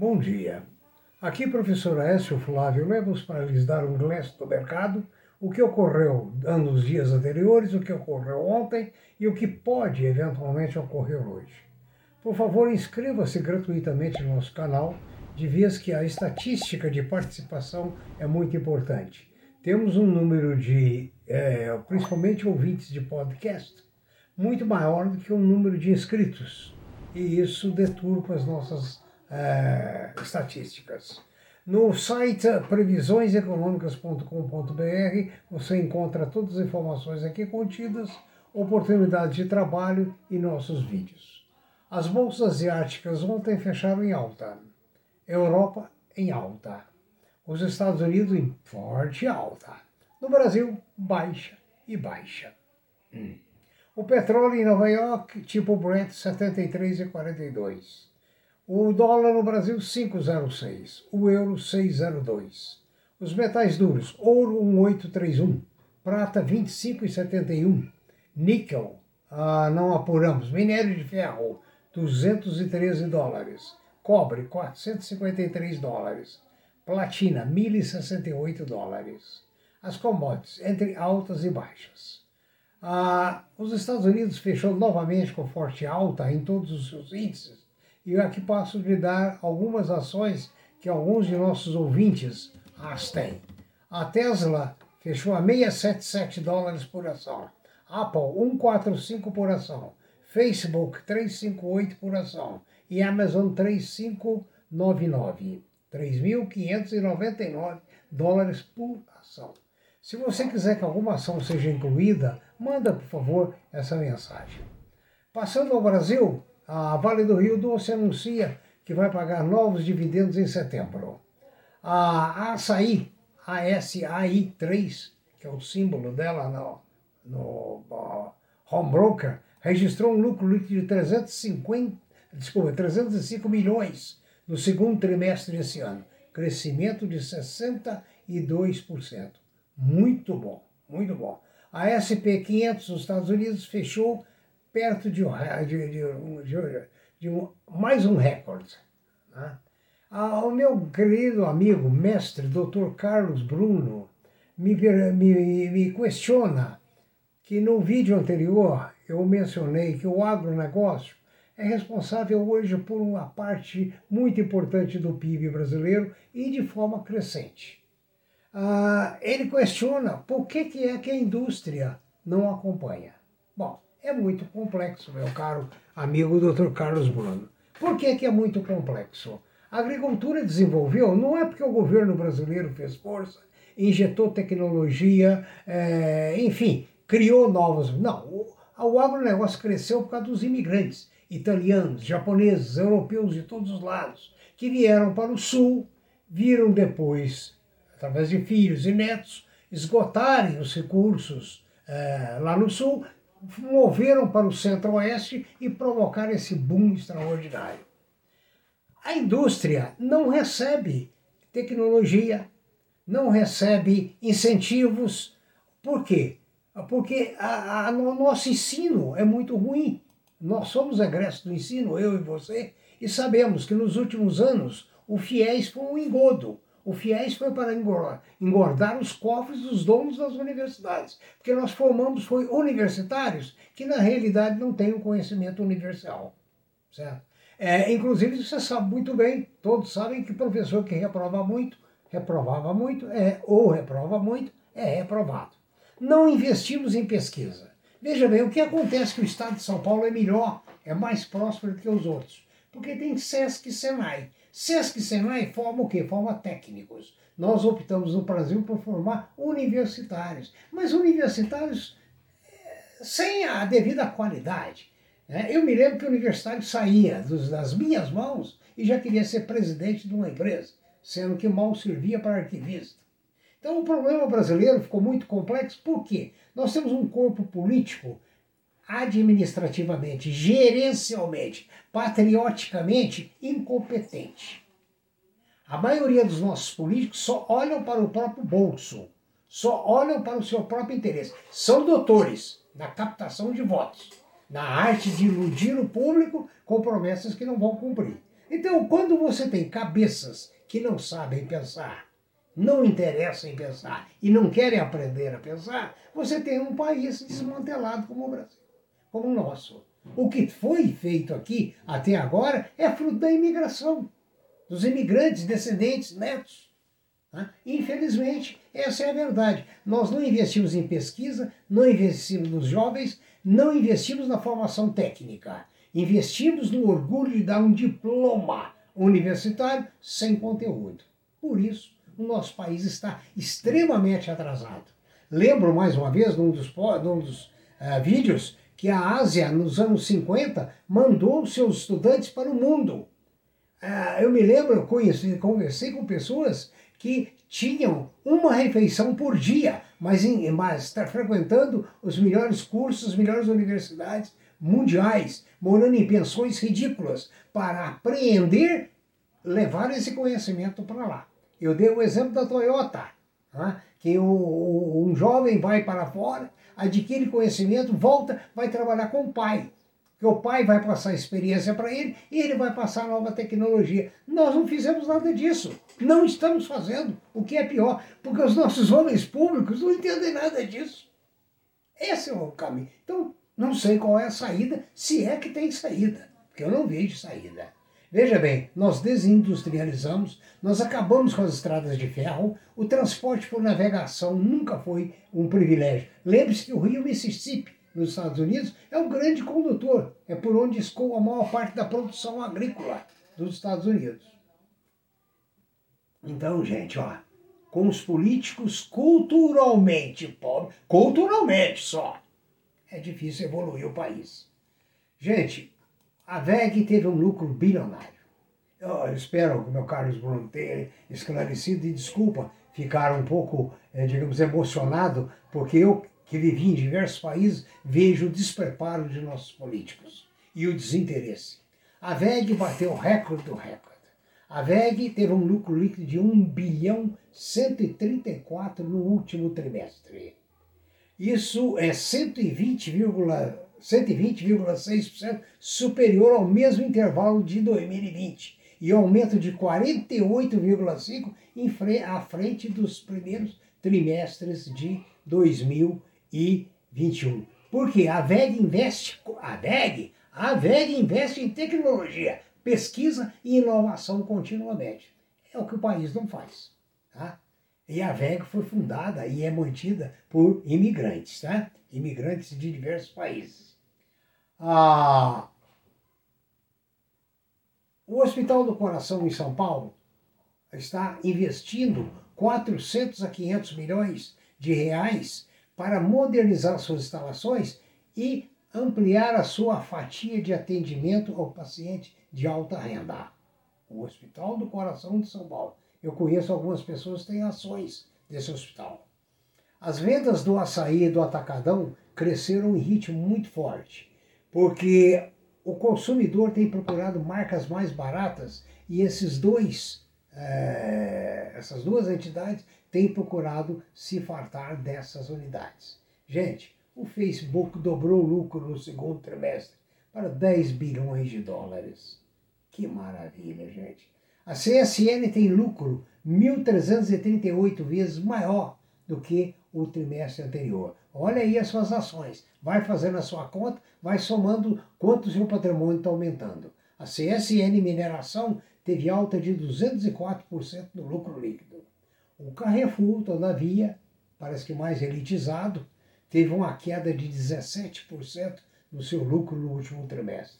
Bom dia. Aqui, professor Aécio Flávio Lemos, para lhes dar um glance do mercado, o que ocorreu nos dias anteriores, o que ocorreu ontem e o que pode eventualmente ocorrer hoje. Por favor, inscreva-se gratuitamente no nosso canal, de vez que a estatística de participação é muito importante. Temos um número de, é, principalmente ouvintes de podcast, muito maior do que o número de inscritos. E isso deturpa as nossas é, estatísticas. No site previsioneseconômicas.com.br você encontra todas as informações aqui contidas, oportunidades de trabalho e nossos vídeos. As bolsas asiáticas ontem fecharam em alta. Europa em alta. Os Estados Unidos em forte alta. No Brasil, baixa e baixa. Hum. O petróleo em Nova York, tipo Brent, 73,42. O dólar no Brasil 5,06, o euro 6,02. Os metais duros, ouro 1,831, prata 25,71, níquel, ah, não apuramos, minério de ferro 213 dólares, cobre 453 dólares, platina 1.068 dólares. As commodities entre altas e baixas. Ah, os Estados Unidos fechou novamente com forte alta em todos os seus índices e aqui passo lhe dar algumas ações que alguns de nossos ouvintes as têm. A Tesla fechou a 677 dólares por ação. Apple 145 por ação. Facebook 358 por ação. E Amazon 3599. 3.599 dólares por ação. Se você quiser que alguma ação seja incluída, manda, por favor, essa mensagem. Passando ao Brasil, a Vale do Rio Doce anuncia que vai pagar novos dividendos em setembro. A Açaí, ASAI 3, que é o símbolo dela no, no uh, Home Broker, registrou um lucro líquido de 350, desculpa, 305 milhões no segundo trimestre desse ano. Crescimento de 62%. Muito bom, muito bom. A SP 500 nos Estados Unidos fechou perto de, de, de, de um, mais um recorde. Né? Ah, o meu querido amigo, mestre, Dr. Carlos Bruno, me, me, me questiona que no vídeo anterior eu mencionei que o agronegócio é responsável hoje por uma parte muito importante do PIB brasileiro e de forma crescente. Ah, ele questiona por que, que é que a indústria não acompanha. Bom, é muito complexo, meu caro amigo Dr. Carlos Bruno. Por que, que é muito complexo? A agricultura desenvolveu não é porque o governo brasileiro fez força, injetou tecnologia, é, enfim, criou novos. Não, o, o agronegócio cresceu por causa dos imigrantes italianos, japoneses, europeus de todos os lados, que vieram para o sul, viram depois, através de filhos e netos, esgotarem os recursos é, lá no sul moveram para o centro-oeste e provocaram esse boom extraordinário. A indústria não recebe tecnologia, não recebe incentivos. Por quê? Porque a, o nosso ensino é muito ruim. Nós somos egressos do ensino, eu e você, e sabemos que nos últimos anos o FIES foi um engodo o FIES foi para engordar os cofres dos donos das universidades, porque nós formamos foi universitários que na realidade não têm o conhecimento universal, certo? É, inclusive você sabe muito bem, todos sabem que professor que reprova muito, reprovava muito, é ou reprova muito, é reprovado. Não investimos em pesquisa. Veja bem, o que acontece que o estado de São Paulo é melhor, é mais próspero do que os outros? Porque tem SESC e SENAI. SESC e SENAI formam o quê? Forma técnicos. Nós optamos no Brasil por formar universitários, mas universitários eh, sem a devida qualidade. Né? Eu me lembro que o universitário saía das minhas mãos e já queria ser presidente de uma empresa, sendo que mal servia para arquivista. Então o problema brasileiro ficou muito complexo, por quê? Nós temos um corpo político administrativamente, gerencialmente, patrioticamente incompetente. A maioria dos nossos políticos só olham para o próprio bolso, só olham para o seu próprio interesse. São doutores na captação de votos, na arte de iludir o público com promessas que não vão cumprir. Então, quando você tem cabeças que não sabem pensar, não interessam em pensar e não querem aprender a pensar, você tem um país desmantelado como o Brasil, como o nosso. O que foi feito aqui até agora é fruto da imigração, dos imigrantes, descendentes, netos. Tá? Infelizmente, essa é a verdade. Nós não investimos em pesquisa, não investimos nos jovens, não investimos na formação técnica. Investimos no orgulho de dar um diploma universitário sem conteúdo. Por isso, o nosso país está extremamente atrasado. Lembro mais uma vez, num dos, num dos uh, vídeos, que a Ásia, nos anos 50, mandou seus estudantes para o mundo. Uh, eu me lembro, eu conheci, conversei com pessoas que tinham uma refeição por dia, mas, em, mas está frequentando os melhores cursos, as melhores universidades mundiais, morando em pensões ridículas, para apreender, levar esse conhecimento para lá. Eu dei o exemplo da Toyota, né? Que o, um jovem vai para fora, adquire conhecimento, volta, vai trabalhar com o pai que o pai vai passar experiência para ele e ele vai passar nova tecnologia. Nós não fizemos nada disso. Não estamos fazendo, o que é pior, porque os nossos homens públicos não entendem nada disso. Esse é o caminho. Então, não sei qual é a saída, se é que tem saída, porque eu não vejo saída. Veja bem, nós desindustrializamos, nós acabamos com as estradas de ferro, o transporte por navegação nunca foi um privilégio. Lembre-se que o rio Mississippi nos Estados Unidos, é o grande condutor, é por onde escoa a maior parte da produção agrícola dos Estados Unidos. Então, gente, ó, com os políticos culturalmente pobres, culturalmente só, é difícil evoluir o país. Gente, a VEG teve um lucro bilionário. Eu espero que o meu Carlos Bruno tenha esclarecido e desculpa ficar um pouco, eh, digamos, emocionado, porque eu que vivi em diversos países, vejo o despreparo de nossos políticos e o desinteresse. A VEG bateu o recorde do recorde. A VEG teve um lucro líquido de 1 bilhão 134 no último trimestre. Isso é 120,6% 120, superior ao mesmo intervalo de 2020 e aumento de 48,5% à frente dos primeiros trimestres de 2020 e 21. Porque a VEG investe, a VEG, a VEG investe em tecnologia, pesquisa e inovação continuamente. É o que o país não faz. Tá? E a VEG foi fundada e é mantida por imigrantes, tá? imigrantes de diversos países. Ah, o Hospital do Coração em São Paulo está investindo 400 a 500 milhões de reais para modernizar suas instalações e ampliar a sua fatia de atendimento ao paciente de alta renda. O Hospital do Coração de São Paulo. Eu conheço algumas pessoas que têm ações desse hospital. As vendas do açaí e do atacadão cresceram em ritmo muito forte, porque o consumidor tem procurado marcas mais baratas e esses dois, é, essas duas entidades tem procurado se fartar dessas unidades. Gente, o Facebook dobrou o lucro no segundo trimestre para 10 bilhões de dólares. Que maravilha, gente. A CSN tem lucro 1.338 vezes maior do que o trimestre anterior. Olha aí as suas ações. Vai fazendo a sua conta, vai somando quanto o seu patrimônio está aumentando. A CSN Mineração teve alta de 204% no lucro líquido. O Carrefour, todavia, parece que mais elitizado, teve uma queda de 17% no seu lucro no último trimestre.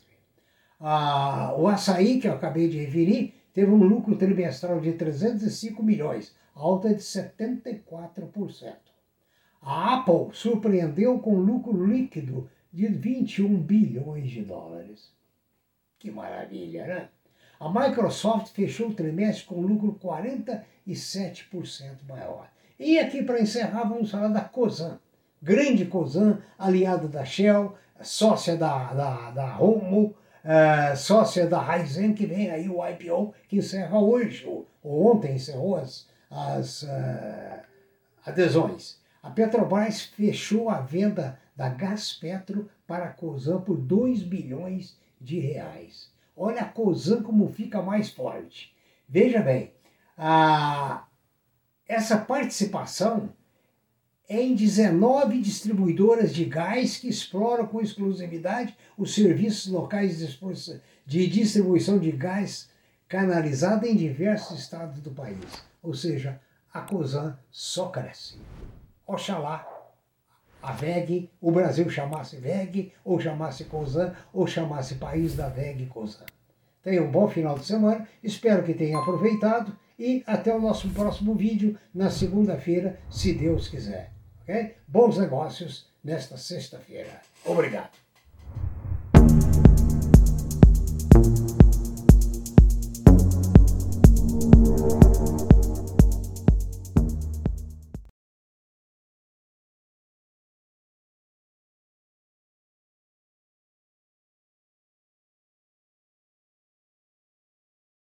Ah, o açaí, que eu acabei de referir, teve um lucro trimestral de 305 milhões, alta de 74%. A Apple surpreendeu com lucro líquido de 21 bilhões de dólares. Que maravilha, né? A Microsoft fechou o trimestre com lucro 47% maior. E aqui, para encerrar, vamos falar da Cosan. Grande Cosan, aliada da Shell, sócia da, da, da Homo, uh, sócia da Raizen, que vem aí o IPO, que encerra hoje, ou, ontem encerrou as, as uh, adesões. A Petrobras fechou a venda da Gás Petro para a Cosan por 2 bilhões de reais. Olha a COSAN como fica mais forte. Veja bem, a, essa participação é em 19 distribuidoras de gás que exploram com exclusividade os serviços locais de distribuição de gás canalizado em diversos estados do país. Ou seja, a COSAN só cresce. Oxalá a VEG, o Brasil chamasse VEG, ou chamasse COSAN, ou chamasse País da VEG COSAN. Tenha um bom final de semana, espero que tenha aproveitado e até o nosso próximo vídeo na segunda-feira, se Deus quiser. Bons negócios nesta sexta-feira. Obrigado.